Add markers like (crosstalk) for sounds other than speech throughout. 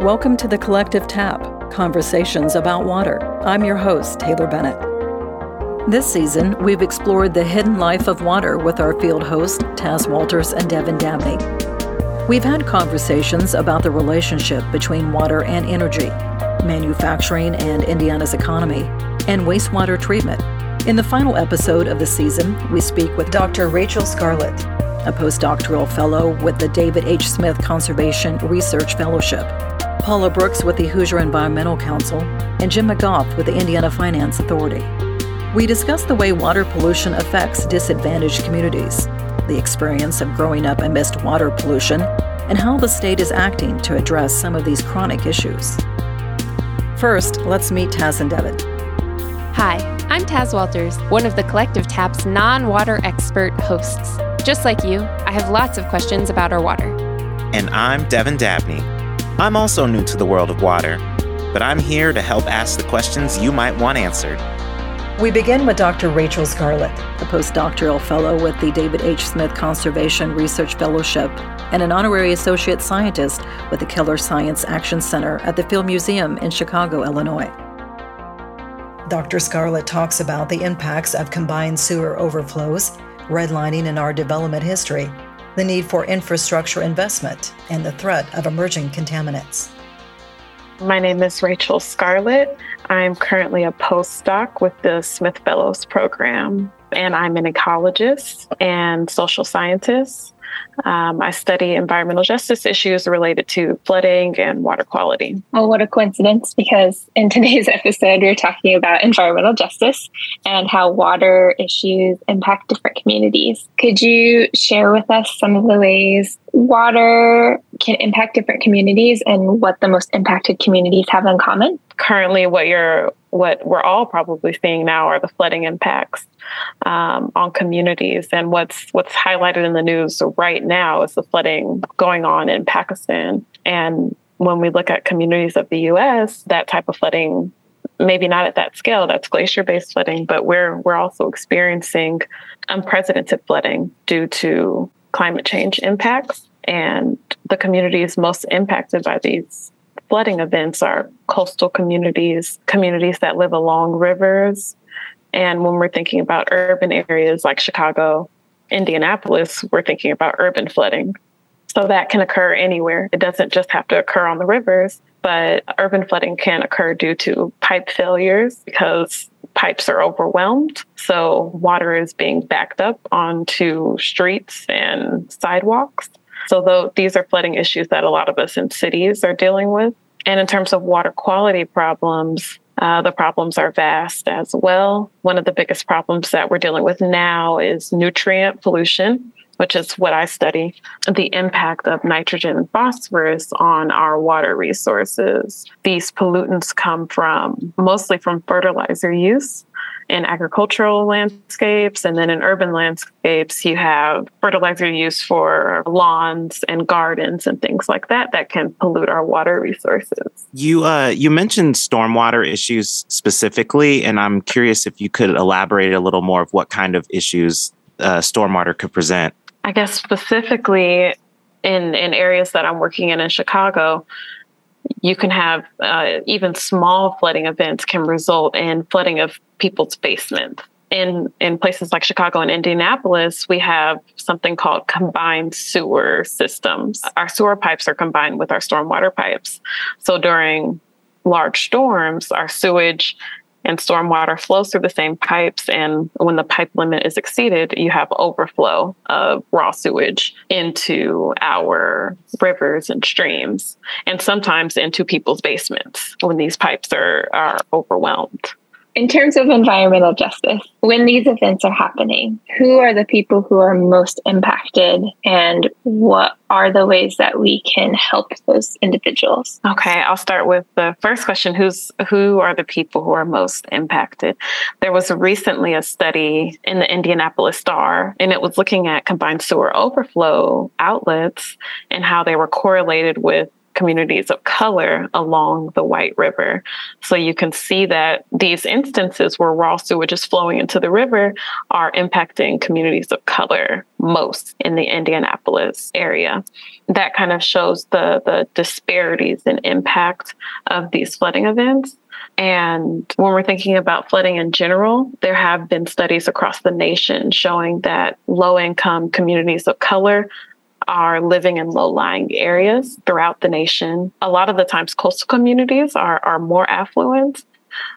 Welcome to the Collective Tap Conversations about Water. I'm your host, Taylor Bennett. This season, we've explored the hidden life of water with our field hosts, Taz Walters and Devin Dabney. We've had conversations about the relationship between water and energy, manufacturing and Indiana's economy, and wastewater treatment. In the final episode of the season, we speak with Dr. Rachel Scarlett, a postdoctoral fellow with the David H. Smith Conservation Research Fellowship. Paula Brooks with the Hoosier Environmental Council, and Jim McGoff with the Indiana Finance Authority. We discuss the way water pollution affects disadvantaged communities, the experience of growing up amidst water pollution, and how the state is acting to address some of these chronic issues. First, let's meet Taz and Devin. Hi, I'm Taz Walters, one of the Collective Tap's non water expert hosts. Just like you, I have lots of questions about our water. And I'm Devin Dabney, I'm also new to the world of water, but I'm here to help ask the questions you might want answered. We begin with Dr. Rachel Scarlett, a postdoctoral fellow with the David H. Smith Conservation Research Fellowship and an honorary associate scientist with the Keller Science Action Center at the Field Museum in Chicago, Illinois. Dr. Scarlett talks about the impacts of combined sewer overflows, redlining in our development history, the need for infrastructure investment, and the threat of emerging contaminants. My name is Rachel Scarlett. I'm currently a postdoc with the Smith Fellows Program, and I'm an ecologist and social scientist. Um, I study environmental justice issues related to flooding and water quality. Well, what a coincidence, because in (laughs) today's episode, we're talking about environmental justice and how water issues impact different communities. Could you share with us some of the ways water can impact different communities and what the most impacted communities have in common? Currently, what you're what we're all probably seeing now are the flooding impacts um, on communities. And what's what's highlighted in the news right now is the flooding going on in Pakistan. And when we look at communities of the U.S., that type of flooding, maybe not at that scale, that's glacier-based flooding, but we're we're also experiencing unprecedented flooding due to climate change impacts. And the communities most impacted by these flooding events are coastal communities, communities that live along rivers. And when we're thinking about urban areas like Chicago, Indianapolis, we're thinking about urban flooding. So that can occur anywhere. It doesn't just have to occur on the rivers, but urban flooding can occur due to pipe failures because pipes are overwhelmed. So water is being backed up onto streets and sidewalks. So though these are flooding issues that a lot of us in cities are dealing with. And in terms of water quality problems, uh, the problems are vast as well. One of the biggest problems that we're dealing with now is nutrient pollution, which is what I study the impact of nitrogen and phosphorus on our water resources. These pollutants come from mostly from fertilizer use in agricultural landscapes and then in urban landscapes you have fertilizer use for lawns and gardens and things like that that can pollute our water resources. You uh, you mentioned stormwater issues specifically and i'm curious if you could elaborate a little more of what kind of issues uh, stormwater could present. I guess specifically in in areas that i'm working in in chicago you can have uh, even small flooding events can result in flooding of people's basements. In in places like Chicago and Indianapolis, we have something called combined sewer systems. Our sewer pipes are combined with our stormwater pipes. So during large storms, our sewage and stormwater flows through the same pipes. And when the pipe limit is exceeded, you have overflow of raw sewage into our rivers and streams, and sometimes into people's basements when these pipes are, are overwhelmed. In terms of environmental justice, when these events are happening, who are the people who are most impacted and what are the ways that we can help those individuals? Okay, I'll start with the first question. Who's who are the people who are most impacted? There was recently a study in the Indianapolis Star and it was looking at combined sewer overflow outlets and how they were correlated with communities of color along the White River. So you can see that these instances where raw sewage is flowing into the river are impacting communities of color most in the Indianapolis area. That kind of shows the, the disparities and impact of these flooding events. And when we're thinking about flooding in general, there have been studies across the nation showing that low income communities of color are living in low lying areas throughout the nation. A lot of the times, coastal communities are, are more affluent,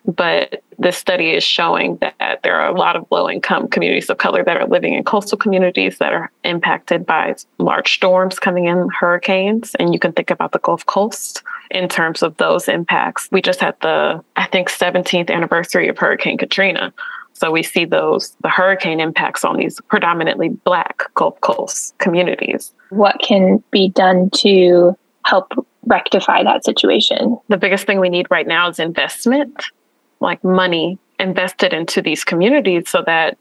but this study is showing that there are a lot of low income communities of color that are living in coastal communities that are impacted by large storms coming in, hurricanes. And you can think about the Gulf Coast in terms of those impacts. We just had the, I think, 17th anniversary of Hurricane Katrina. So we see those, the hurricane impacts on these predominantly Black Gulf Coast communities. What can be done to help rectify that situation? The biggest thing we need right now is investment, like money invested into these communities so that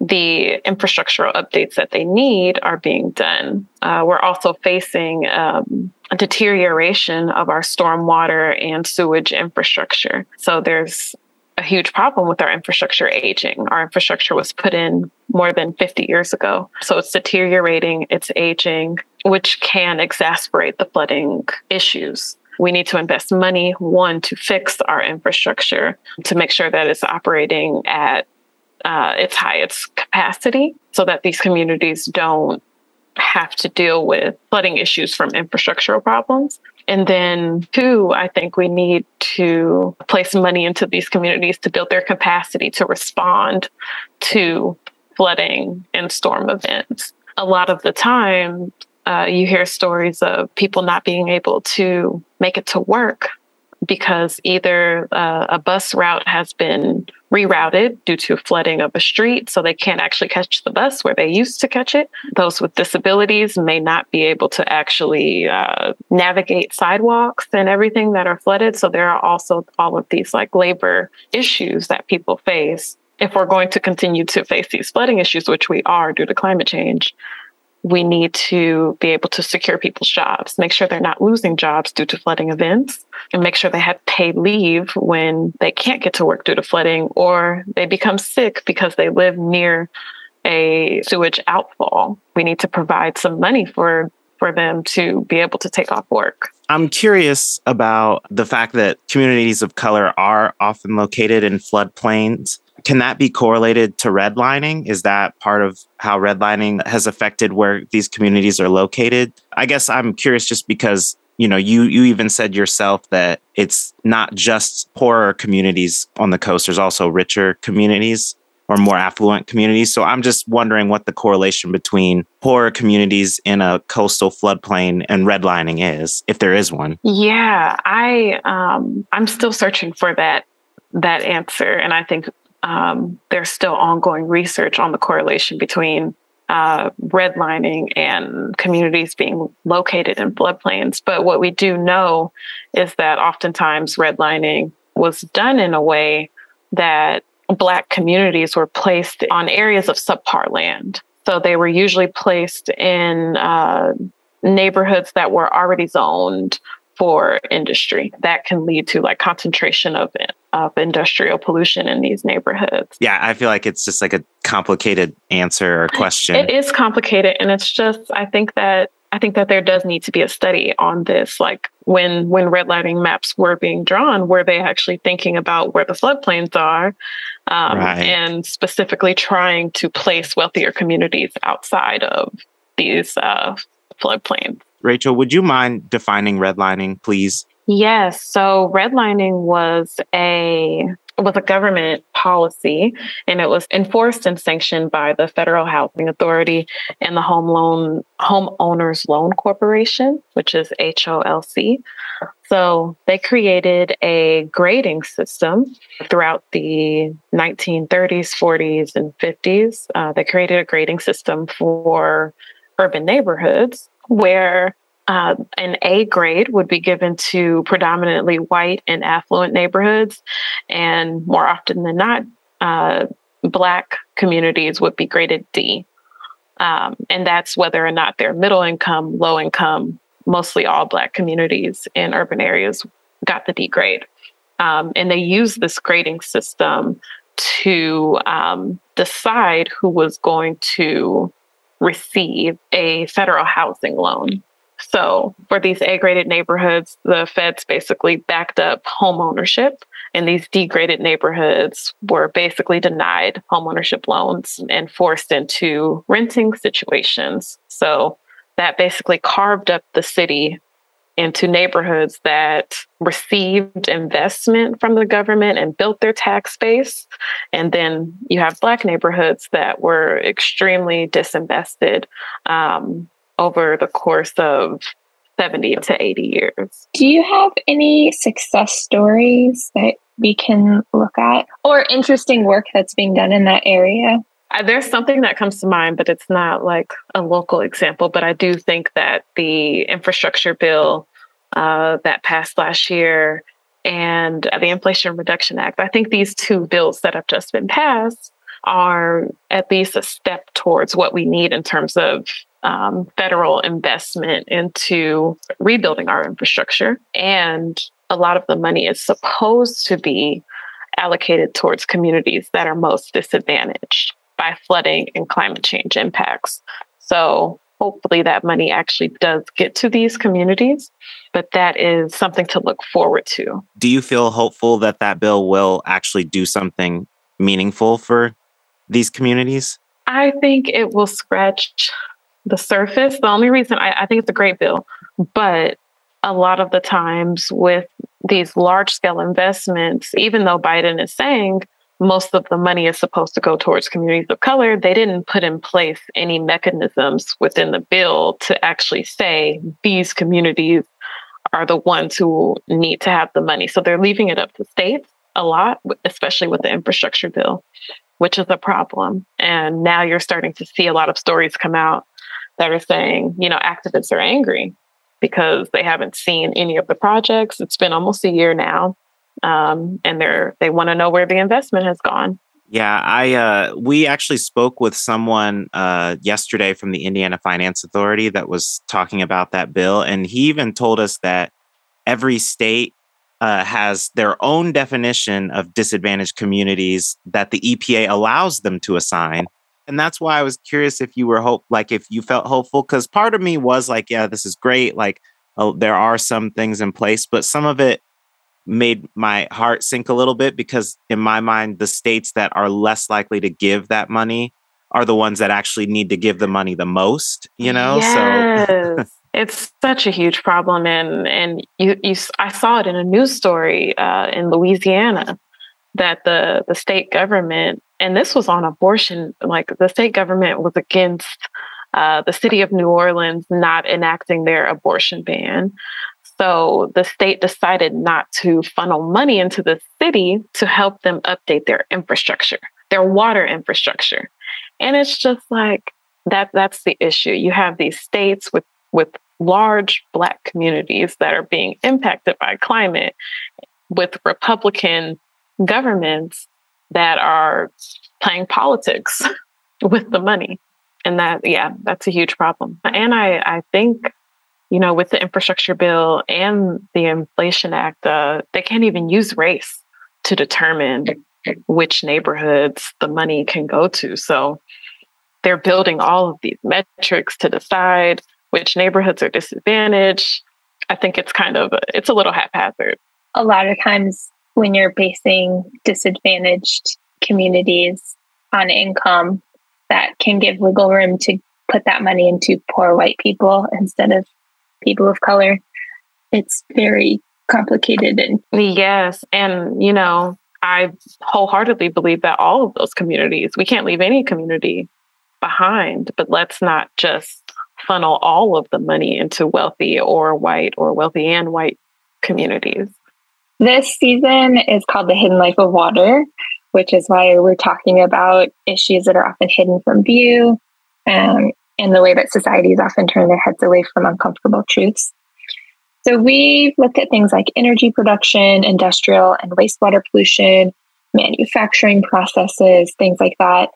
the infrastructural updates that they need are being done. Uh, we're also facing um, a deterioration of our stormwater and sewage infrastructure. So there's a huge problem with our infrastructure aging. Our infrastructure was put in more than 50 years ago. So it's deteriorating, it's aging, which can exasperate the flooding issues. We need to invest money, one, to fix our infrastructure, to make sure that it's operating at uh, its highest capacity so that these communities don't have to deal with flooding issues from infrastructural problems. And then, two, I think we need to place money into these communities to build their capacity to respond to flooding and storm events. A lot of the time, uh, you hear stories of people not being able to make it to work because either uh, a bus route has been rerouted due to flooding of a street, so they can't actually catch the bus where they used to catch it. Those with disabilities may not be able to actually uh, navigate sidewalks and everything that are flooded. So there are also all of these like labor issues that people face. If we're going to continue to face these flooding issues, which we are due to climate change, we need to be able to secure people's jobs, make sure they're not losing jobs due to flooding events, and make sure they have paid leave when they can't get to work due to flooding or they become sick because they live near a sewage outfall. We need to provide some money for for them to be able to take off work. I'm curious about the fact that communities of color are often located in floodplains can that be correlated to redlining? Is that part of how redlining has affected where these communities are located? I guess I'm curious just because you know you you even said yourself that it's not just poorer communities on the coast there's also richer communities or more affluent communities so i'm just wondering what the correlation between poorer communities in a coastal floodplain and redlining is if there is one yeah i um i'm still searching for that that answer and i think um, there's still ongoing research on the correlation between uh, redlining and communities being located in floodplains. But what we do know is that oftentimes redlining was done in a way that Black communities were placed on areas of subpar land. So they were usually placed in uh, neighborhoods that were already zoned for industry that can lead to like concentration of of industrial pollution in these neighborhoods. Yeah, I feel like it's just like a complicated answer or question. It is complicated and it's just I think that I think that there does need to be a study on this like when when redlining maps were being drawn were they actually thinking about where the floodplains are um, right. and specifically trying to place wealthier communities outside of these uh, floodplains. Rachel, would you mind defining redlining, please? Yes. So redlining was a was a government policy and it was enforced and sanctioned by the Federal Housing Authority and the Home Loan Homeowners Loan Corporation, which is HOLC. So they created a grading system throughout the 1930s, 40s, and 50s. Uh, they created a grading system for urban neighborhoods where uh, an A grade would be given to predominantly white and affluent neighborhoods, and more often than not, uh, Black communities would be graded D. Um, and that's whether or not they're middle income, low income, mostly all Black communities in urban areas got the D grade. Um, and they used this grading system to um, decide who was going to receive a federal housing loan. So, for these A graded neighborhoods, the feds basically backed up home ownership, and these D graded neighborhoods were basically denied home ownership loans and forced into renting situations. So, that basically carved up the city into neighborhoods that received investment from the government and built their tax base. And then you have Black neighborhoods that were extremely disinvested um, over the course of 70 to 80 years. Do you have any success stories that we can look at or interesting work that's being done in that area? Uh, there's something that comes to mind, but it's not like a local example. But I do think that the infrastructure bill uh, that passed last year and the Inflation Reduction Act, I think these two bills that have just been passed are at least a step towards what we need in terms of um, federal investment into rebuilding our infrastructure. And a lot of the money is supposed to be allocated towards communities that are most disadvantaged by flooding and climate change impacts. So hopefully that money actually does get to these communities, but that is something to look forward to. Do you feel hopeful that that bill will actually do something meaningful for these communities? I think it will scratch the surface. The only reason I, I think it's a great bill, but a lot of the times with these large scale investments, even though Biden is saying most of the money is supposed to go towards communities of color, they didn't put in place any mechanisms within the bill to actually say these communities are the ones who need to have the money. So they're leaving it up to states a lot, especially with the infrastructure bill, which is a problem. And now you're starting to see a lot of stories come out that are saying, you know, activists are angry because they haven't seen any of the projects. It's been almost a year now um, and they're they want to know where the investment has gone. Yeah, I uh, we actually spoke with someone uh, yesterday from the Indiana Finance Authority that was talking about that bill, and he even told us that every state uh, has their own definition of disadvantaged communities that the EPA allows them to assign. And that's why I was curious if you were hope, like if you felt hopeful, because part of me was like, yeah, this is great. Like, oh, there are some things in place, but some of it made my heart sink a little bit because in my mind the states that are less likely to give that money are the ones that actually need to give the money the most you know yes. so (laughs) it's such a huge problem and and you, you i saw it in a news story uh, in louisiana that the the state government and this was on abortion like the state government was against uh, the city of new orleans not enacting their abortion ban so the state decided not to funnel money into the city to help them update their infrastructure, their water infrastructure. And it's just like that that's the issue. You have these states with with large black communities that are being impacted by climate with Republican governments that are playing politics (laughs) with the money. And that, yeah, that's a huge problem. And I, I think you know, with the infrastructure bill and the Inflation Act, uh, they can't even use race to determine which neighborhoods the money can go to. So they're building all of these metrics to decide which neighborhoods are disadvantaged. I think it's kind of it's a little haphazard. A lot of times when you're basing disadvantaged communities on income, that can give wiggle room to put that money into poor white people instead of people of color. It's very complicated and yes and you know i wholeheartedly believe that all of those communities we can't leave any community behind but let's not just funnel all of the money into wealthy or white or wealthy and white communities this season is called the hidden life of water which is why we're talking about issues that are often hidden from view um, in the way that societies often turn their heads away from uncomfortable truths. So we've looked at things like energy production, industrial and wastewater pollution, manufacturing processes, things like that.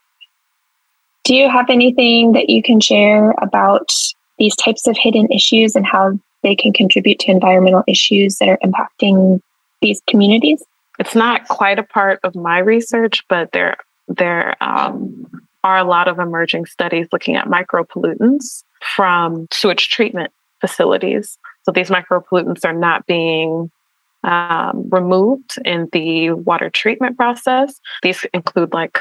Do you have anything that you can share about these types of hidden issues and how they can contribute to environmental issues that are impacting these communities? It's not quite a part of my research, but there there um, are a lot of emerging studies looking at micropollutants from sewage treatment facilities. So these micropollutants are not being um, removed in the water treatment process. These include like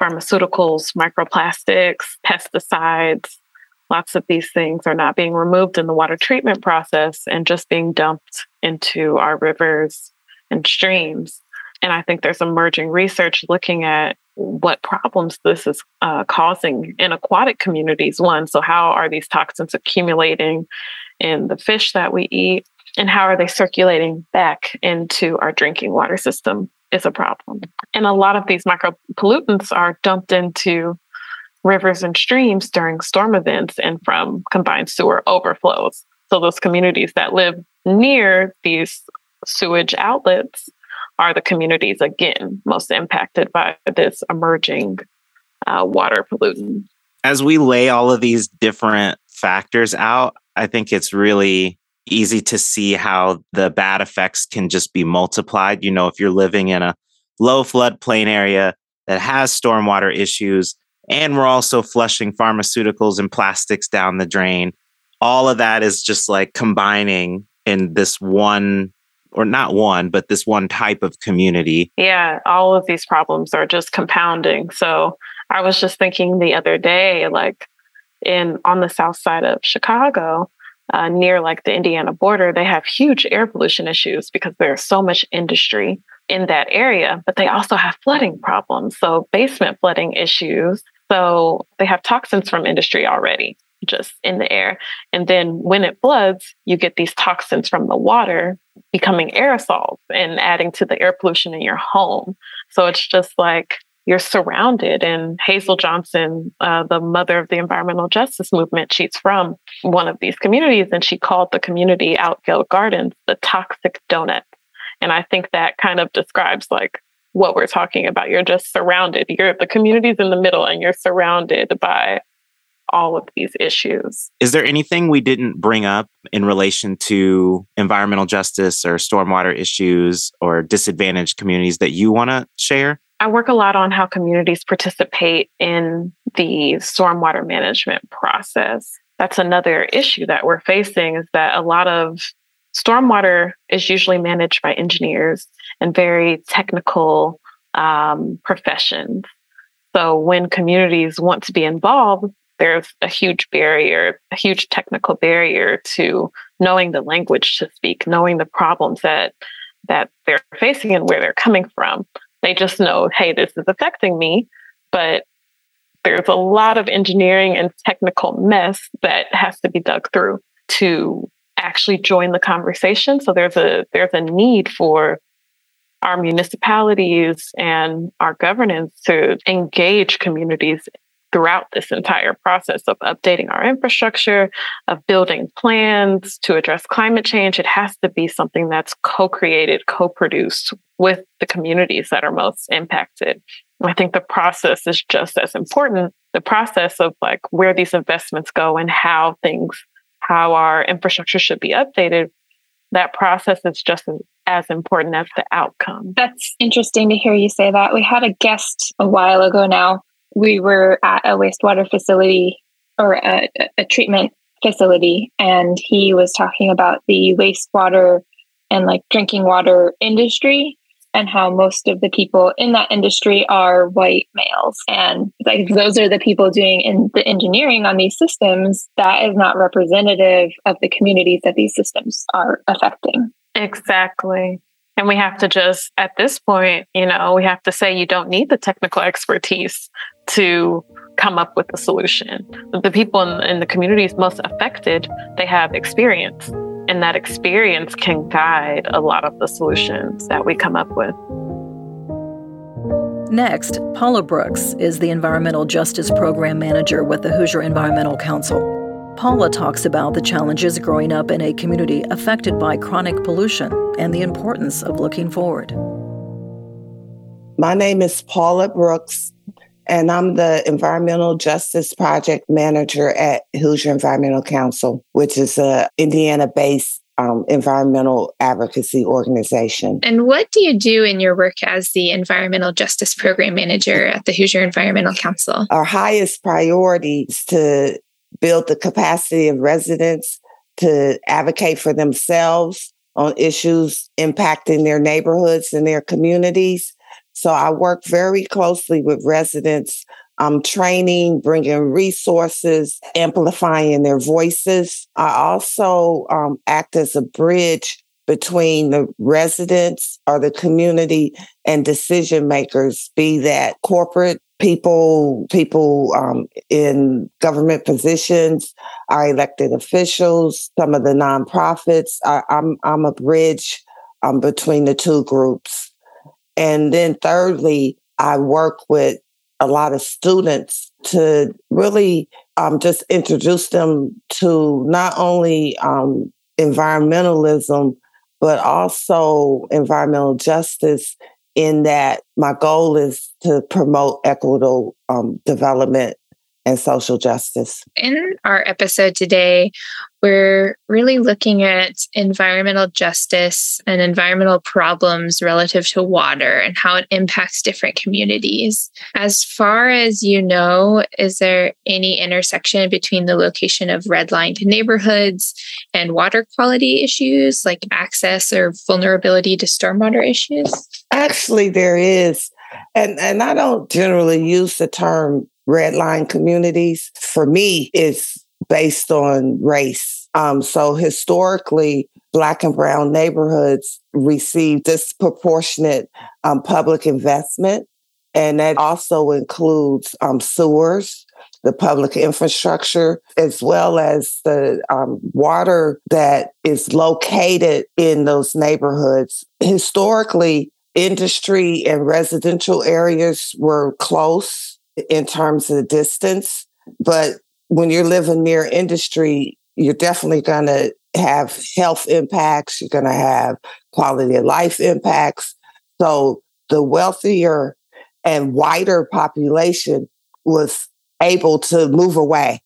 pharmaceuticals, microplastics, pesticides. Lots of these things are not being removed in the water treatment process and just being dumped into our rivers and streams. And I think there's emerging research looking at what problems this is uh, causing in aquatic communities. One, so how are these toxins accumulating in the fish that we eat? And how are they circulating back into our drinking water system is a problem. And a lot of these micropollutants are dumped into rivers and streams during storm events and from combined sewer overflows. So those communities that live near these sewage outlets are the communities again most impacted by this emerging uh, water pollutant. As we lay all of these different factors out, I think it's really easy to see how the bad effects can just be multiplied. You know, if you're living in a low floodplain area that has stormwater issues, and we're also flushing pharmaceuticals and plastics down the drain, all of that is just like combining in this one or not one, but this one type of community. Yeah, all of these problems are just compounding. So I was just thinking the other day, like in on the south side of Chicago, uh, near like the Indiana border, they have huge air pollution issues because there's so much industry in that area, but they also have flooding problems. So basement flooding issues. So they have toxins from industry already just in the air. And then when it floods, you get these toxins from the water becoming aerosols and adding to the air pollution in your home. So it's just like you're surrounded. And Hazel Johnson, uh, the mother of the environmental justice movement, she's from one of these communities and she called the community Altgeld Gardens the toxic donut. And I think that kind of describes like what we're talking about. You're just surrounded. You're the community's in the middle and you're surrounded by all of these issues. Is there anything we didn't bring up in relation to environmental justice or stormwater issues or disadvantaged communities that you want to share? I work a lot on how communities participate in the stormwater management process. That's another issue that we're facing is that a lot of stormwater is usually managed by engineers and very technical um, professions. So when communities want to be involved, there's a huge barrier, a huge technical barrier to knowing the language to speak, knowing the problems that that they're facing and where they're coming from. They just know, hey, this is affecting me, but there's a lot of engineering and technical mess that has to be dug through to actually join the conversation. So there's a there's a need for our municipalities and our governance to engage communities throughout this entire process of updating our infrastructure, of building plans to address climate change. It has to be something that's co created, co produced with the communities that are most impacted. I think the process is just as important. The process of like where these investments go and how things, how our infrastructure should be updated, that process is just as important as the outcome. That's interesting to hear you say that. We had a guest a while ago now we were at a wastewater facility or a, a treatment facility, and he was talking about the wastewater and like drinking water industry and how most of the people in that industry are white males. And like those are the people doing in the engineering on these systems that is not representative of the communities that these systems are affecting. Exactly. And we have to just, at this point, you know, we have to say you don't need the technical expertise to come up with a solution. The people in, in the communities most affected, they have experience, and that experience can guide a lot of the solutions that we come up with. Next, Paula Brooks is the Environmental Justice Program Manager with the Hoosier Environmental Council. Paula talks about the challenges growing up in a community affected by chronic pollution and the importance of looking forward. My name is Paula Brooks, and I'm the Environmental Justice Project Manager at Hoosier Environmental Council, which is a Indiana-based um, environmental advocacy organization. And what do you do in your work as the Environmental Justice Program Manager at the Hoosier Environmental Council? Our highest priority is to build the capacity of residents to advocate for themselves on issues impacting their neighborhoods and their communities. So I work very closely with residents, um, training, bringing resources, amplifying their voices. I also um, act as a bridge between the residents or the community and decision makers, be that corporate people, people um, in government positions, our elected officials, some of the nonprofits. I, am I'm, I'm a bridge um, between the two groups. And then thirdly, I work with a lot of students to really um, just introduce them to not only um, environmentalism, but also environmental justice in that my goal is to promote equitable um, development and social justice. In our episode today, we're really looking at environmental justice and environmental problems relative to water and how it impacts different communities. As far as you know, is there any intersection between the location of redlined neighborhoods and water quality issues like access or vulnerability to stormwater issues? Actually, there is. And, and I don't generally use the term red line communities, for me, is based on race. Um, so historically, Black and Brown neighborhoods receive disproportionate um, public investment. And that also includes um, sewers, the public infrastructure, as well as the um, water that is located in those neighborhoods. Historically, industry and residential areas were close in terms of distance. But when you're living near industry, you're definitely going to have health impacts, you're going to have quality of life impacts. So the wealthier and wider population was able to move away,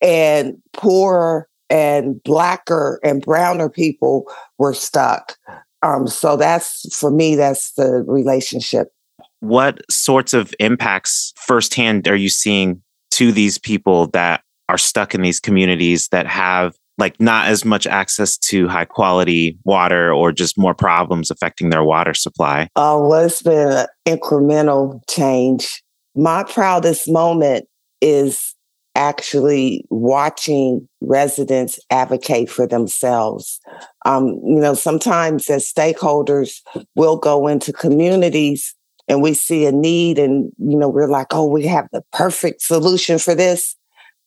and poorer and blacker and browner people were stuck. Um, so that's for me, that's the relationship what sorts of impacts firsthand are you seeing to these people that are stuck in these communities that have like not as much access to high quality water or just more problems affecting their water supply? Oh, well, it's been an incremental change. My proudest moment is actually watching residents advocate for themselves. Um, you know, sometimes as stakeholders, we'll go into communities and we see a need and you know we're like oh we have the perfect solution for this.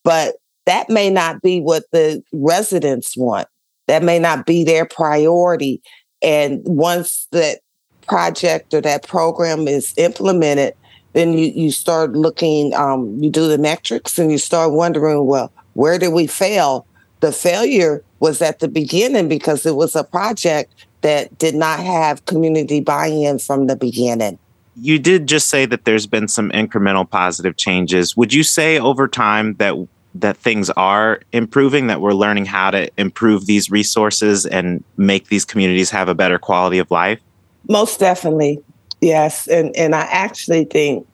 But that may not be what the residents want. That may not be their priority. And once that project or that program is implemented then you, you start looking um, you do the metrics and you start wondering well where did we fail? The failure was at the beginning because it was a project that did not have community buy-in from the beginning you did just say that there's been some incremental positive changes. Would you say over time that that things are improving, that we're learning how to improve these resources and make these communities have a better quality of life? Most definitely. Yes. And and I actually think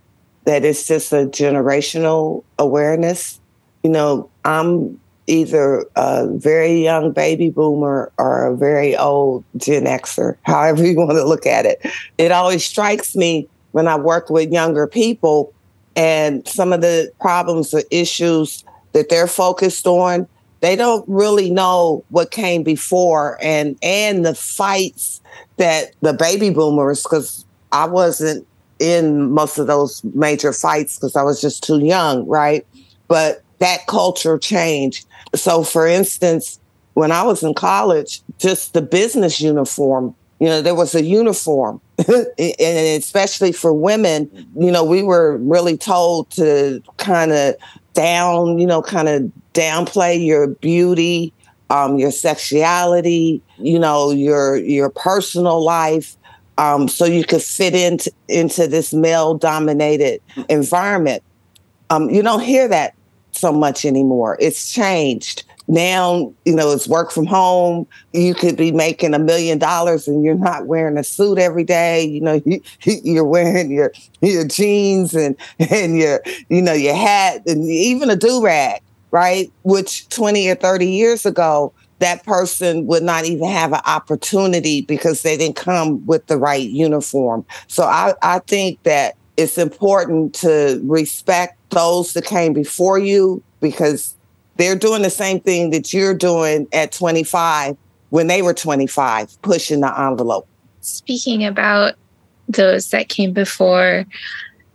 that it's just a generational awareness. You know, I'm either a very young baby boomer or a very old Gen Xer, however you want to look at it. It always strikes me when I work with younger people and some of the problems or issues that they're focused on, they don't really know what came before and and the fights that the baby boomers because I wasn't in most of those major fights because I was just too young, right? But that culture changed. So for instance, when I was in college, just the business uniform you know, there was a uniform, (laughs) and especially for women, you know, we were really told to kind of down, you know, kind of downplay your beauty, um, your sexuality, you know, your your personal life. um, so you could fit into into this male dominated environment. Um, you don't hear that so much anymore. It's changed. Now, you know, it's work from home. You could be making a million dollars and you're not wearing a suit every day. You know, (laughs) you, you're wearing your your jeans and and your you know your hat and even a do rag, right? Which 20 or 30 years ago, that person would not even have an opportunity because they didn't come with the right uniform. So I, I think that it's important to respect those that came before you because they're doing the same thing that you're doing at 25 when they were 25, pushing the envelope. Speaking about those that came before,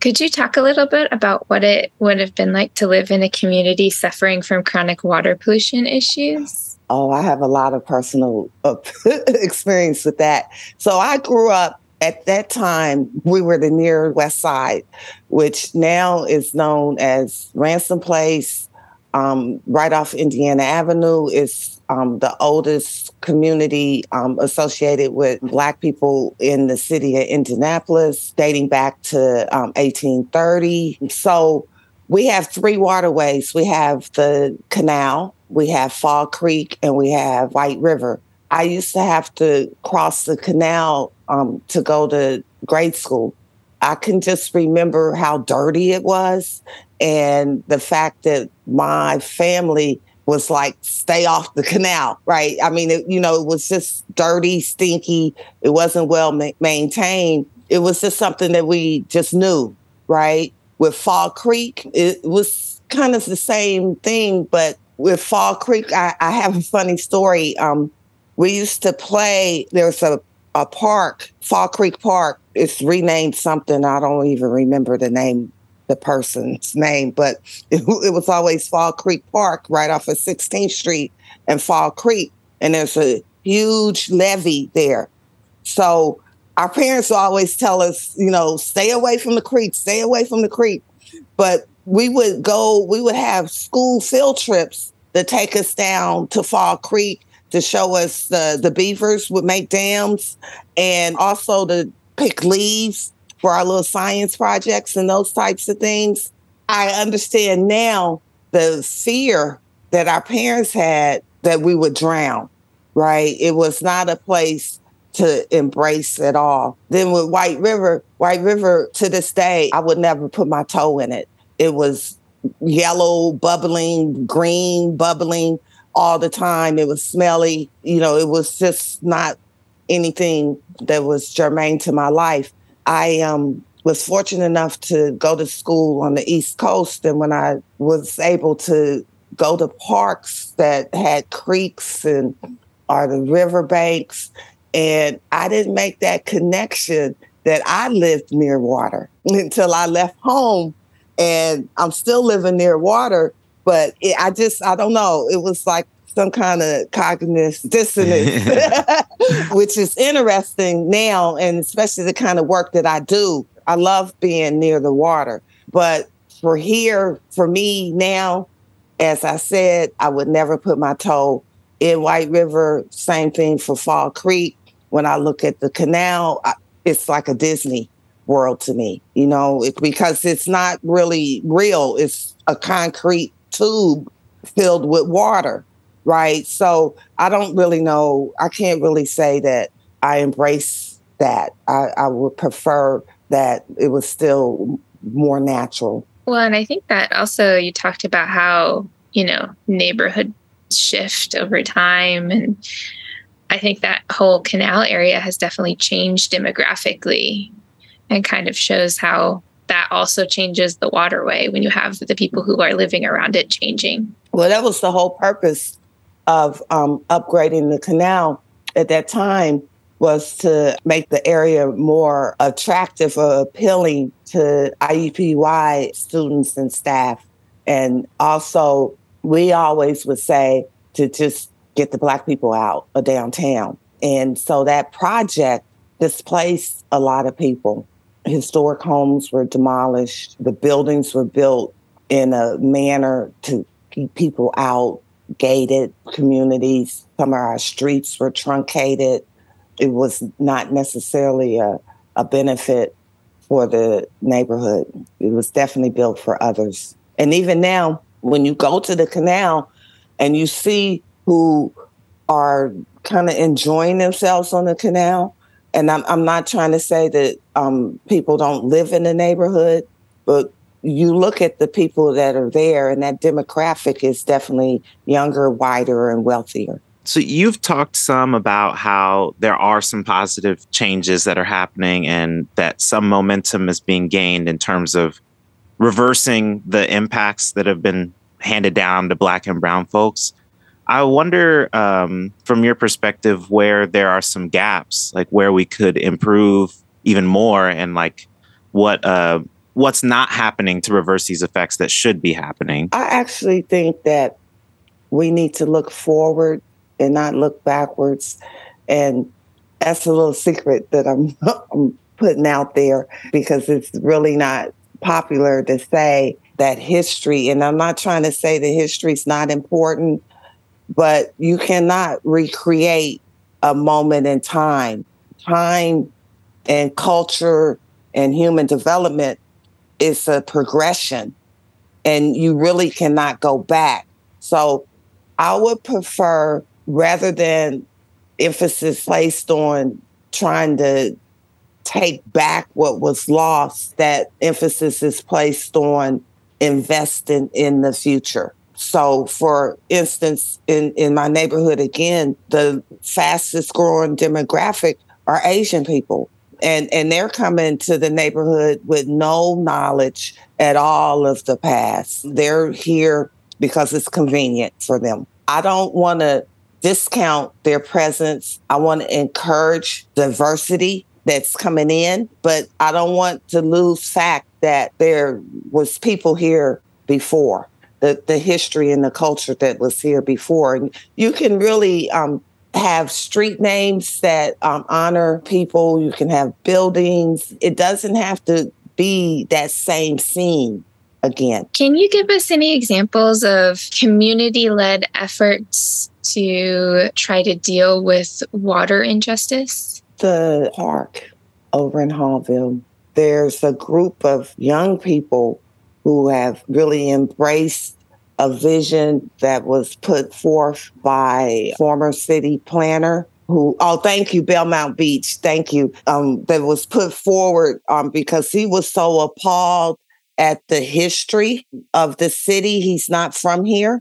could you talk a little bit about what it would have been like to live in a community suffering from chronic water pollution issues? Oh, I have a lot of personal uh, (laughs) experience with that. So I grew up at that time, we were the near west side, which now is known as Ransom Place, um, right off Indiana Avenue is um, the oldest community um, associated with Black people in the city of Indianapolis, dating back to 1830. Um, so we have three waterways. We have the canal, we have Fall Creek, and we have White River. I used to have to cross the canal um, to go to grade school. I can just remember how dirty it was and the fact that my family was like stay off the canal right? I mean it, you know it was just dirty stinky. It wasn't well ma- maintained. It was just something that we just knew right? With fall creek it was kind of the same thing but with fall creek i, I have a funny story. Um, we used to play there's a, a park fall creek park. It's renamed something. I don't even remember the name the person's name, but (laughs) it, it, was always Fall Creek Park right off of 16th Street and Fall Creek. And there's a huge levee there. So our parents always tell us, you know, stay away from the creek, stay away from the creek. But we would go, we would have school field trips that take us down to Fall Creek to show us the, the beavers would make dams and also to pick leaves for our little science projects and those types of things. I understand now the fear that our parents had that we would drown, right? It was not a place to embrace at all. Then with White River, White River to this day, I would never put my toe in it. It was yellow, bubbling, green, bubbling all the time. It was smelly. You know, it was just not anything that was germane to my life. I um, was fortunate enough to go to school on the East Coast. And when I was able to go to parks that had creeks and or the riverbanks, and I didn't make that connection that I lived near water (laughs) until I left home. And I'm still living near water, but it, I just, I don't know. It was like some kind of cognitive dissonance, (laughs) (laughs) which is interesting now, and especially the kind of work that I do. I love being near the water. But for here, for me now, as I said, I would never put my toe in White River. Same thing for Fall Creek. When I look at the canal, it's like a Disney world to me, you know, it, because it's not really real. It's a concrete tube filled with water right? So I don't really know. I can't really say that I embrace that. I, I would prefer that it was still more natural. Well, and I think that also you talked about how, you know, neighborhood shift over time. And I think that whole canal area has definitely changed demographically and kind of shows how that also changes the waterway when you have the people who are living around it changing. Well, that was the whole purpose of um, upgrading the canal at that time was to make the area more attractive or appealing to IUPUI students and staff. And also, we always would say to just get the Black people out of downtown. And so that project displaced a lot of people. Historic homes were demolished, the buildings were built in a manner to keep people out gated communities. Some of our streets were truncated. it was not necessarily a, a benefit for the neighborhood. It was definitely built for others. And even now, when you go to the canal and you see who are kind of enjoying themselves on the canal, and I'm, I'm not trying to say that um, people don't live in the neighborhood, but you look at the people that are there, and that demographic is definitely younger, wider, and wealthier. So you've talked some about how there are some positive changes that are happening and that some momentum is being gained in terms of reversing the impacts that have been handed down to black and brown folks. I wonder um, from your perspective where there are some gaps, like where we could improve even more and like what uh, what's not happening to reverse these effects that should be happening. I actually think that we need to look forward and not look backwards. And that's a little secret that I'm, (laughs) I'm putting out there because it's really not popular to say that history, and I'm not trying to say that history is not important, but you cannot recreate a moment in time. Time and culture and human development is a progression, and you really cannot go back. So I would prefer rather than emphasis placed on trying to take back what was lost, that emphasis is placed on investing in the future. So, for instance, in, in my neighborhood, again, the fastest growing demographic are Asian people. And, and they're coming to the neighborhood with no knowledge at all of the past. They're here because it's convenient for them. I don't want to discount their presence. I want to encourage diversity that's coming in, but I don't want to lose fact that there was people here before. The, the history and the culture that was here before. And you can really um, have street names that um, honor people. You can have buildings. It doesn't have to be that same scene again. Can you give us any examples of community led efforts to try to deal with water injustice? The park over in Haughville, there's a group of young people who have really embraced a vision that was put forth by former city planner who oh thank you belmont beach thank you um, that was put forward um, because he was so appalled at the history of the city. He's not from here.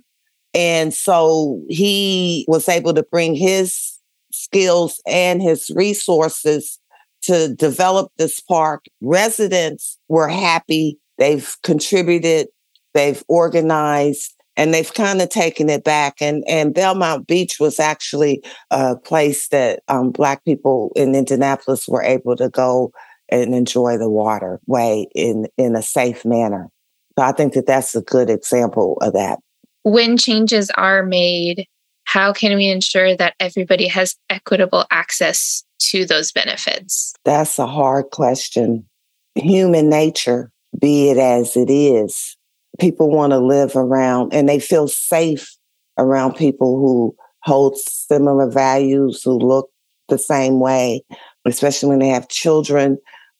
And so he was able to bring his skills and his resources to develop this park. Residents were happy. They've contributed, they've organized, and they've kind of taken it back. And and Belmont Beach was actually a place that um, Black people in Indianapolis were able to go and enjoy the waterway in in a safe manner. So I think that that's a good example of that. When changes are made, how can we ensure that everybody has equitable access to those benefits? That's a hard question. Human nature, be it as it is, people want to live around and they feel safe around people who hold similar values, who look the same way, especially when they have children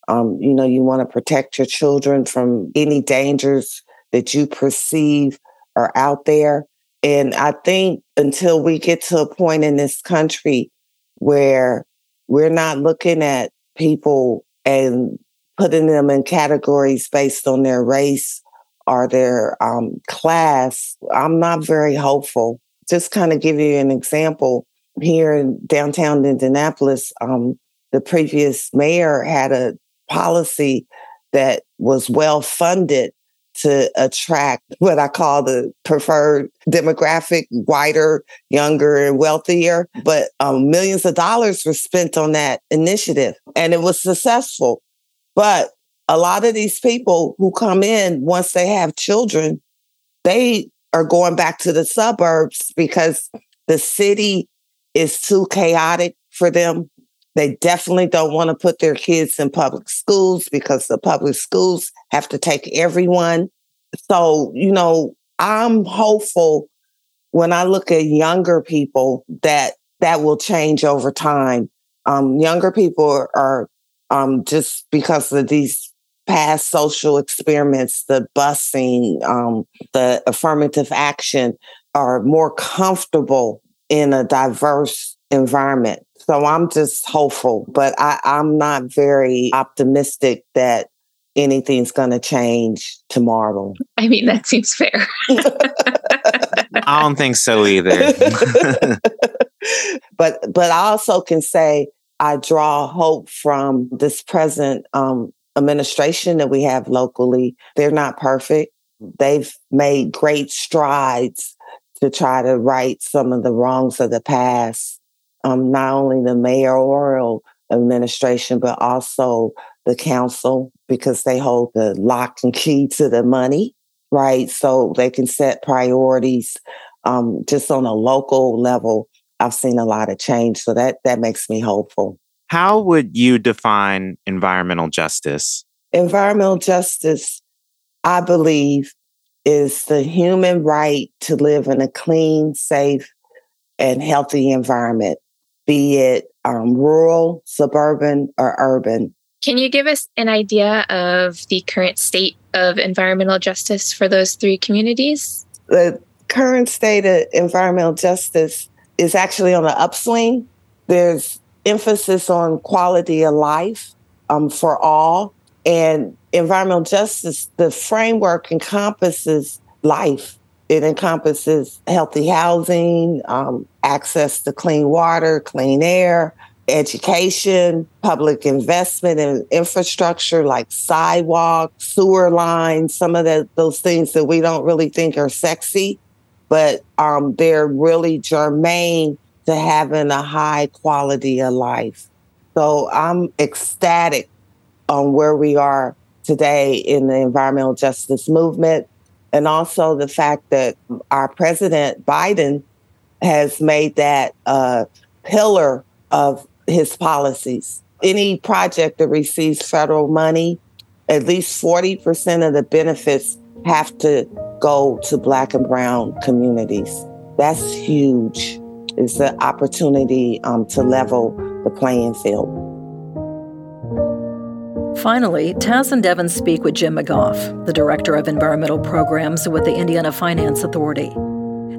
um, you know, you want to protect your children from any dangers that you perceive are out there. And I think until we get to a point in this country where we're not looking at people and putting them in categories based on their race or their um, class, I'm not very hopeful. Just kind of give you an example here in downtown Indianapolis, um, the previous mayor had a policy that was well funded to attract what I call the preferred demographic, whiter, younger, and wealthier. But um, millions of dollars were spent on that initiative and it was successful. But a lot of these people who come in, once they have children, they are going back to the suburbs because the city is too chaotic for them. They definitely don't want to put their kids in public schools because the public schools have to take everyone. So, you know, I'm hopeful when I look at younger people that that will change over time. Um, younger people are, um, just because of these past social experiments, the busing, um, the affirmative action, are more comfortable in a diverse environment. So I'm just hopeful, but I, I'm not very optimistic that anything's going to change tomorrow. I mean, that seems fair. (laughs) I don't think so either. (laughs) but but I also can say I draw hope from this present um, administration that we have locally. They're not perfect. They've made great strides to try to right some of the wrongs of the past. Um, not only the mayoral administration, but also the council because they hold the lock and key to the money, right? So they can set priorities um, just on a local level. I've seen a lot of change, so that that makes me hopeful. How would you define environmental justice? Environmental justice, I believe, is the human right to live in a clean, safe, and healthy environment, be it um, rural, suburban, or urban. Can you give us an idea of the current state of environmental justice for those three communities? The current state of environmental justice is actually on the upswing. There's emphasis on quality of life um, for all. And environmental justice, the framework encompasses life. It encompasses healthy housing, um, access to clean water, clean air, education, public investment in infrastructure like sidewalks, sewer lines, some of the, those things that we don't really think are sexy, but um, they're really germane to having a high quality of life. So I'm ecstatic on where we are today in the environmental justice movement. And also the fact that our president, Biden, has made that a pillar of his policies. Any project that receives federal money, at least 40% of the benefits have to go to Black and Brown communities. That's huge. It's an opportunity um, to level the playing field. Finally, Taz and Devin speak with Jim McGoff, the Director of Environmental Programs with the Indiana Finance Authority.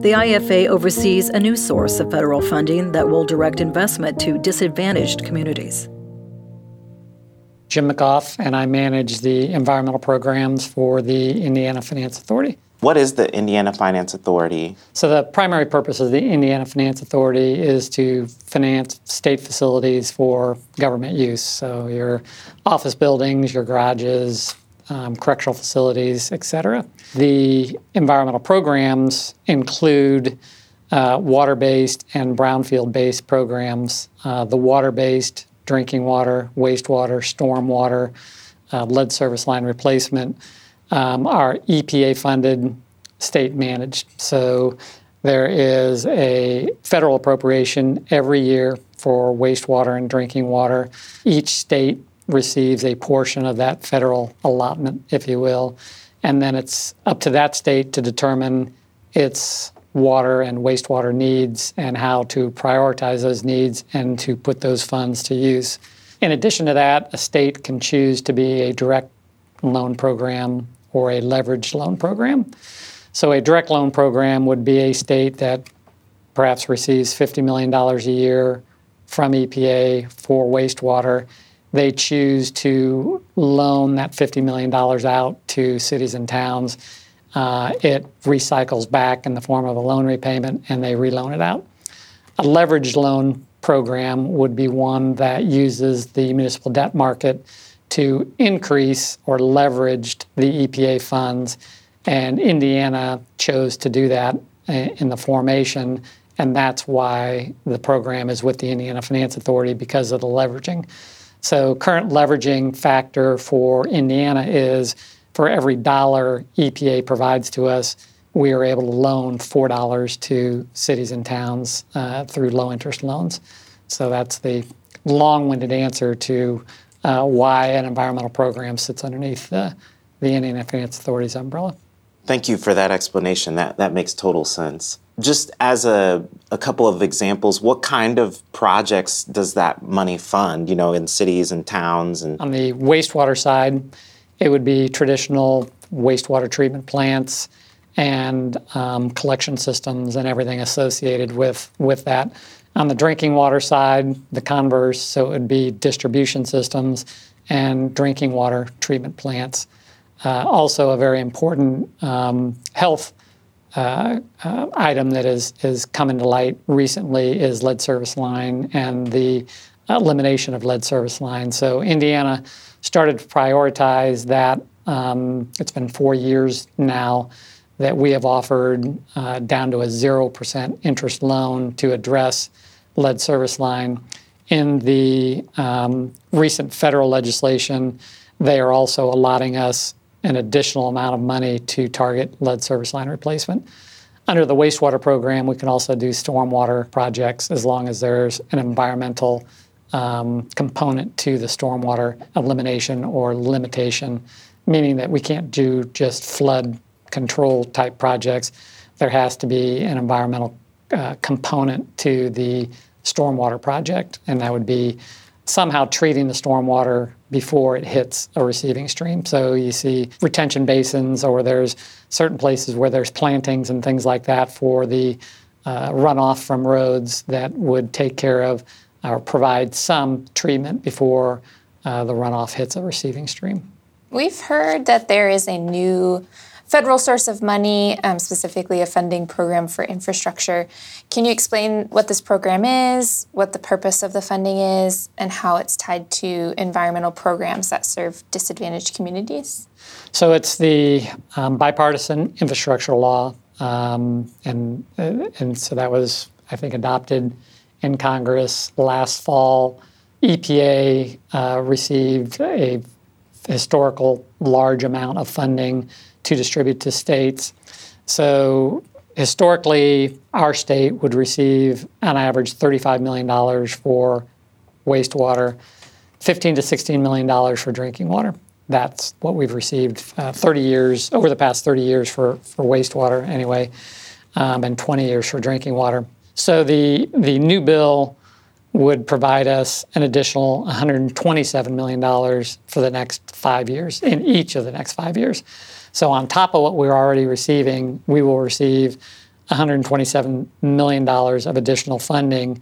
The IFA oversees a new source of federal funding that will direct investment to disadvantaged communities. Jim McGoff, and I manage the environmental programs for the Indiana Finance Authority. What is the Indiana Finance Authority? So, the primary purpose of the Indiana Finance Authority is to finance state facilities for government use. So, your office buildings, your garages, um, correctional facilities, et cetera. The environmental programs include uh, water based and brownfield based programs. Uh, the water based, drinking water, wastewater, stormwater, uh, lead service line replacement um, are EPA funded, state managed. So there is a federal appropriation every year for wastewater and drinking water. Each state receives a portion of that federal allotment, if you will. And then it's up to that state to determine its water and wastewater needs and how to prioritize those needs and to put those funds to use. In addition to that, a state can choose to be a direct loan program or a leveraged loan program. So, a direct loan program would be a state that perhaps receives $50 million a year from EPA for wastewater they choose to loan that $50 million out to cities and towns. Uh, it recycles back in the form of a loan repayment and they reloan it out. A leveraged loan program would be one that uses the municipal debt market to increase or leveraged the EPA funds. And Indiana chose to do that in the formation, and that's why the program is with the Indiana Finance Authority because of the leveraging. So current leveraging factor for Indiana is for every dollar EPA provides to us, we are able to loan four dollars to cities and towns uh, through low interest loans. So that's the long-winded answer to uh, why an environmental program sits underneath the, the Indiana Finance Authority's umbrella. Thank you for that explanation. That that makes total sense. just as a, a couple of examples, what kind of projects does that money fund, you know, in cities and towns? And On the wastewater side, it would be traditional wastewater treatment plants and um, collection systems and everything associated with, with that. On the drinking water side, the converse, so it would be distribution systems and drinking water treatment plants. Uh, also, a very important um, health uh, uh, item that is, is come into light recently is lead service line and the elimination of lead service line. So, Indiana started to prioritize that. Um, it's been four years now that we have offered uh, down to a 0% interest loan to address lead service line. In the um, recent federal legislation, they are also allotting us an additional amount of money to target lead service line replacement. Under the wastewater program, we can also do stormwater projects as long as there's an environmental um, component to the stormwater elimination or limitation, meaning that we can't do just flood control type projects. There has to be an environmental uh, component to the stormwater project, and that would be somehow treating the stormwater before it hits a receiving stream. So you see retention basins, or there's certain places where there's plantings and things like that for the uh, runoff from roads that would take care of or provide some treatment before uh, the runoff hits a receiving stream. We've heard that there is a new federal source of money, um, specifically a funding program for infrastructure. Can you explain what this program is, what the purpose of the funding is, and how it's tied to environmental programs that serve disadvantaged communities? So it's the um, bipartisan infrastructure law, um, and uh, and so that was I think adopted in Congress last fall. EPA uh, received a historical large amount of funding to distribute to states. So historically, our state would receive on average $35 million for wastewater, 15 to 16 million dollars for drinking water. That's what we've received uh, 30 years over the past 30 years for, for wastewater anyway, um, and 20 years for drinking water. So the the new bill would provide us an additional $127 million for the next five years in each of the next five years. So, on top of what we're already receiving, we will receive $127 million of additional funding,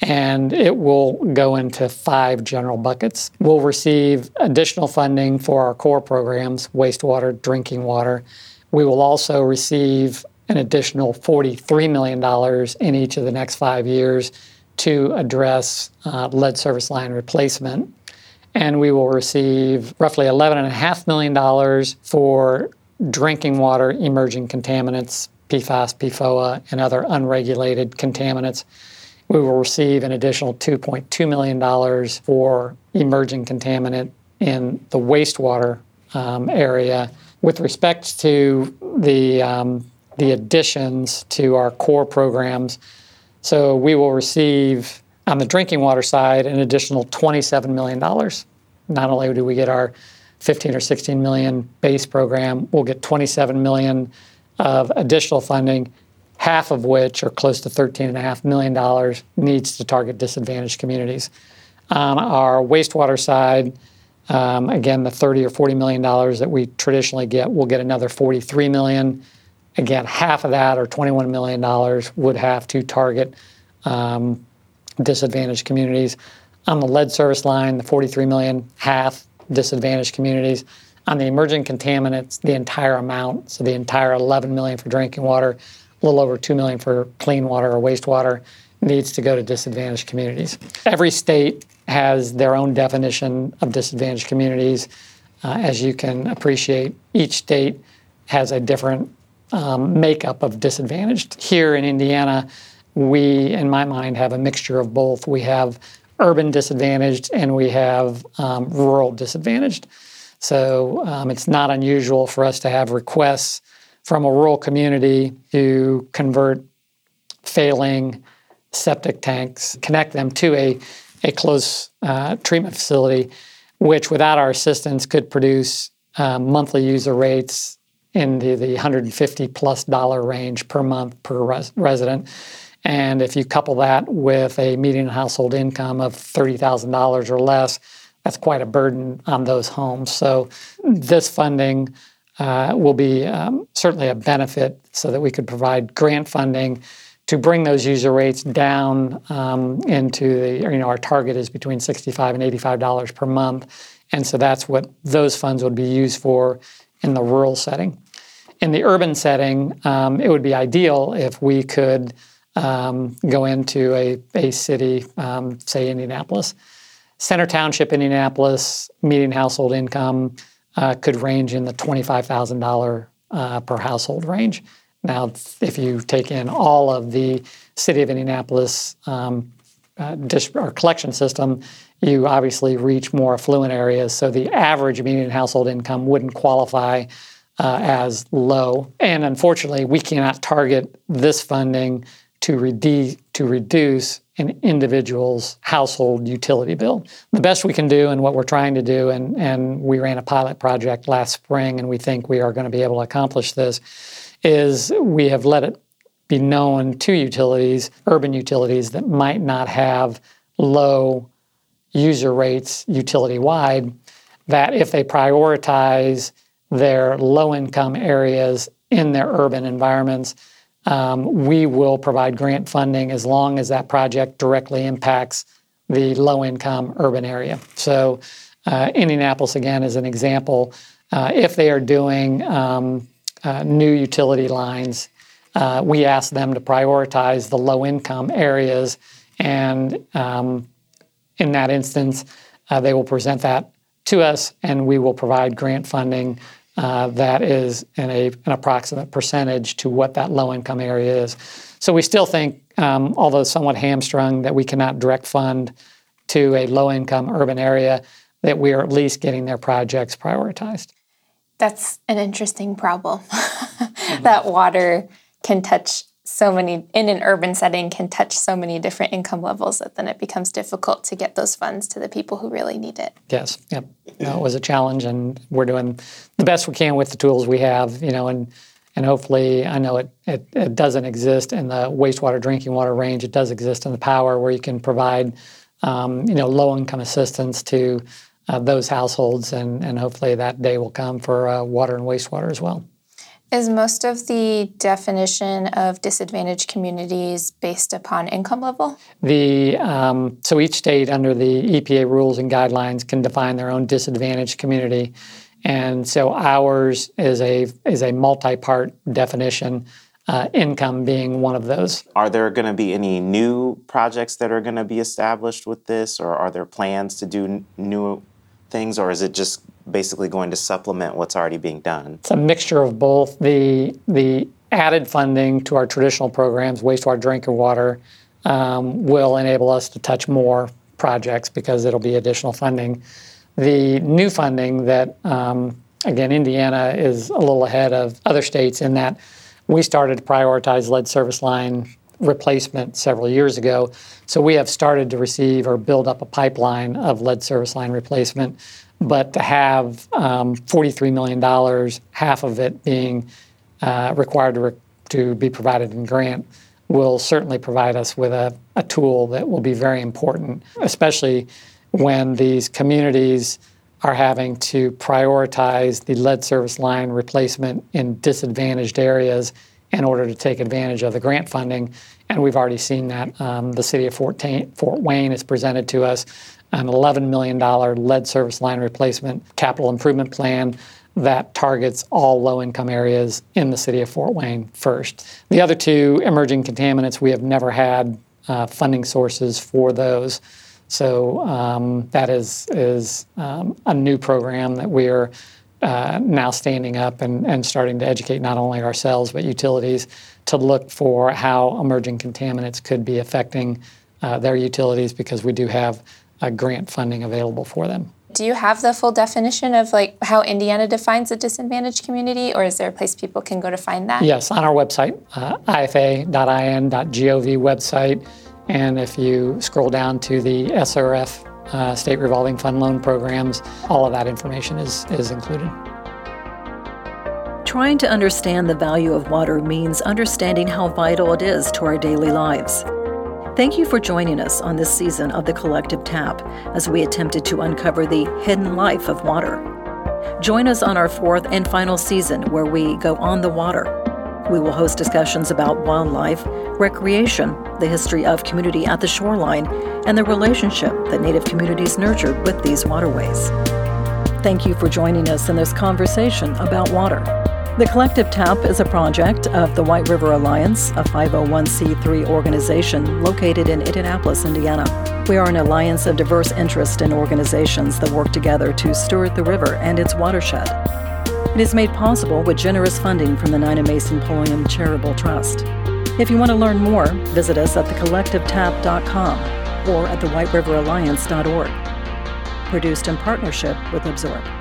and it will go into five general buckets. We'll receive additional funding for our core programs wastewater, drinking water. We will also receive an additional $43 million in each of the next five years to address uh, lead service line replacement and we will receive roughly $11.5 million for drinking water emerging contaminants, PFAS, PFOA, and other unregulated contaminants. We will receive an additional $2.2 million for emerging contaminant in the wastewater um, area. With respect to the, um, the additions to our core programs, so we will receive on the drinking water side, an additional $27 million. Not only do we get our 15 or 16 million base program, we'll get 27 million of additional funding, half of which, or close to $13.5 million, needs to target disadvantaged communities. On our wastewater side, um, again, the 30 or 40 million dollars that we traditionally get, we'll get another 43 million. Again, half of that, or 21 million dollars, would have to target um, disadvantaged communities. On the lead service line, the 43 million, half disadvantaged communities. On the emerging contaminants, the entire amount, so the entire 11 million for drinking water, a little over 2 million for clean water or wastewater, needs to go to disadvantaged communities. Every state has their own definition of disadvantaged communities. Uh, as you can appreciate, each state has a different um, makeup of disadvantaged. Here in Indiana, we, in my mind, have a mixture of both. We have urban disadvantaged and we have um, rural disadvantaged. So um, it's not unusual for us to have requests from a rural community to convert failing septic tanks, connect them to a, a close uh, treatment facility, which without our assistance could produce uh, monthly user rates into the 150 plus dollar range per month per res- resident. And if you couple that with a median household income of $30,000 or less, that's quite a burden on those homes. So this funding uh, will be um, certainly a benefit so that we could provide grant funding to bring those user rates down um, into the, you know, our target is between 65 and $85 per month. And so that's what those funds would be used for in the rural setting. In the urban setting, um, it would be ideal if we could um, go into a, a city, um, say Indianapolis. Center Township, Indianapolis, median household income uh, could range in the $25,000 uh, per household range. Now, if you take in all of the city of Indianapolis um, uh, dish, or collection system, you obviously reach more affluent areas. So the average median household income wouldn't qualify uh, as low. And unfortunately, we cannot target this funding to, to reduce an individual's household utility bill. The best we can do and what we're trying to do, and, and we ran a pilot project last spring, and we think we are going to be able to accomplish this, is we have let it be known to utilities, urban utilities, that might not have low user rates utility wide, that if they prioritize their low income areas in their urban environments, um, we will provide grant funding as long as that project directly impacts the low income urban area. So, uh, Indianapolis, again, is an example. Uh, if they are doing um, uh, new utility lines, uh, we ask them to prioritize the low income areas. And um, in that instance, uh, they will present that to us and we will provide grant funding that is in a, an approximate percentage to what that low income area is. So we still think, um, although somewhat hamstrung, that we cannot direct fund to a low income urban area, that we are at least getting their projects prioritized. That's an interesting problem. (laughs) that water can touch so many in an urban setting can touch so many different income levels that then it becomes difficult to get those funds to the people who really need it. Yes, yep. No, it was a challenge, and we're doing the best we can with the tools we have. You know, and and hopefully, I know it, it, it doesn't exist in the wastewater drinking water range. It does exist in the power where you can provide, um, you know, low income assistance to uh, those households, and and hopefully that day will come for uh, water and wastewater as well. Is most of the definition of disadvantaged communities based upon income level? The um, so each state under the EPA rules and guidelines can define their own disadvantaged community, and so ours is a is a multi-part definition. Uh, income being one of those. Are there going to be any new projects that are going to be established with this, or are there plans to do n- new things, or is it just basically going to supplement what's already being done? It's a mixture of both. The the added funding to our traditional programs, wastewater, drinking water, um, will enable us to touch more projects because it'll be additional funding. The new funding that um, again Indiana is a little ahead of other states in that we started to prioritize lead service line replacement several years ago. So we have started to receive or build up a pipeline of lead service line replacement. But to have um, $43 million, half of it being uh, required to, re- to be provided in grant, will certainly provide us with a, a tool that will be very important, especially when these communities are having to prioritize the lead service line replacement in disadvantaged areas in order to take advantage of the grant funding. And we've already seen that. Um, the city of Fort, Fort Wayne has presented to us an $11 million lead service line replacement capital improvement plan that targets all low income areas in the city of Fort Wayne first. The other two emerging contaminants, we have never had uh, funding sources for those. So um, that is, is um, a new program that we are uh, now standing up and, and starting to educate not only ourselves but utilities to look for how emerging contaminants could be affecting uh, their utilities because we do have uh, grant funding available for them. Do you have the full definition of like how Indiana defines a disadvantaged community, or is there a place people can go to find that? Yes, on our website, uh, ifa.in.gov website, and if you scroll down to the SRF uh, state revolving fund loan programs, all of that information is, is included. Trying to understand the value of water means understanding how vital it is to our daily lives. Thank you for joining us on this season of The Collective Tap as we attempted to uncover the hidden life of water. Join us on our fourth and final season where we go on the water. We will host discussions about wildlife, recreation, the history of community at the shoreline, and the relationship that Native communities nurtured with these waterways. Thank you for joining us in this conversation about water. The Collective Tap is a project of the White River Alliance, a 501c3 organization located in Indianapolis, Indiana. We are an alliance of diverse interests and organizations that work together to steward the river and its watershed. It is made possible with generous funding from the Nina Mason Pulliam Charitable Trust. If you want to learn more, visit us at thecollectivetap.com or at thewhiteriverinalliance.org. Produced in partnership with Absorb.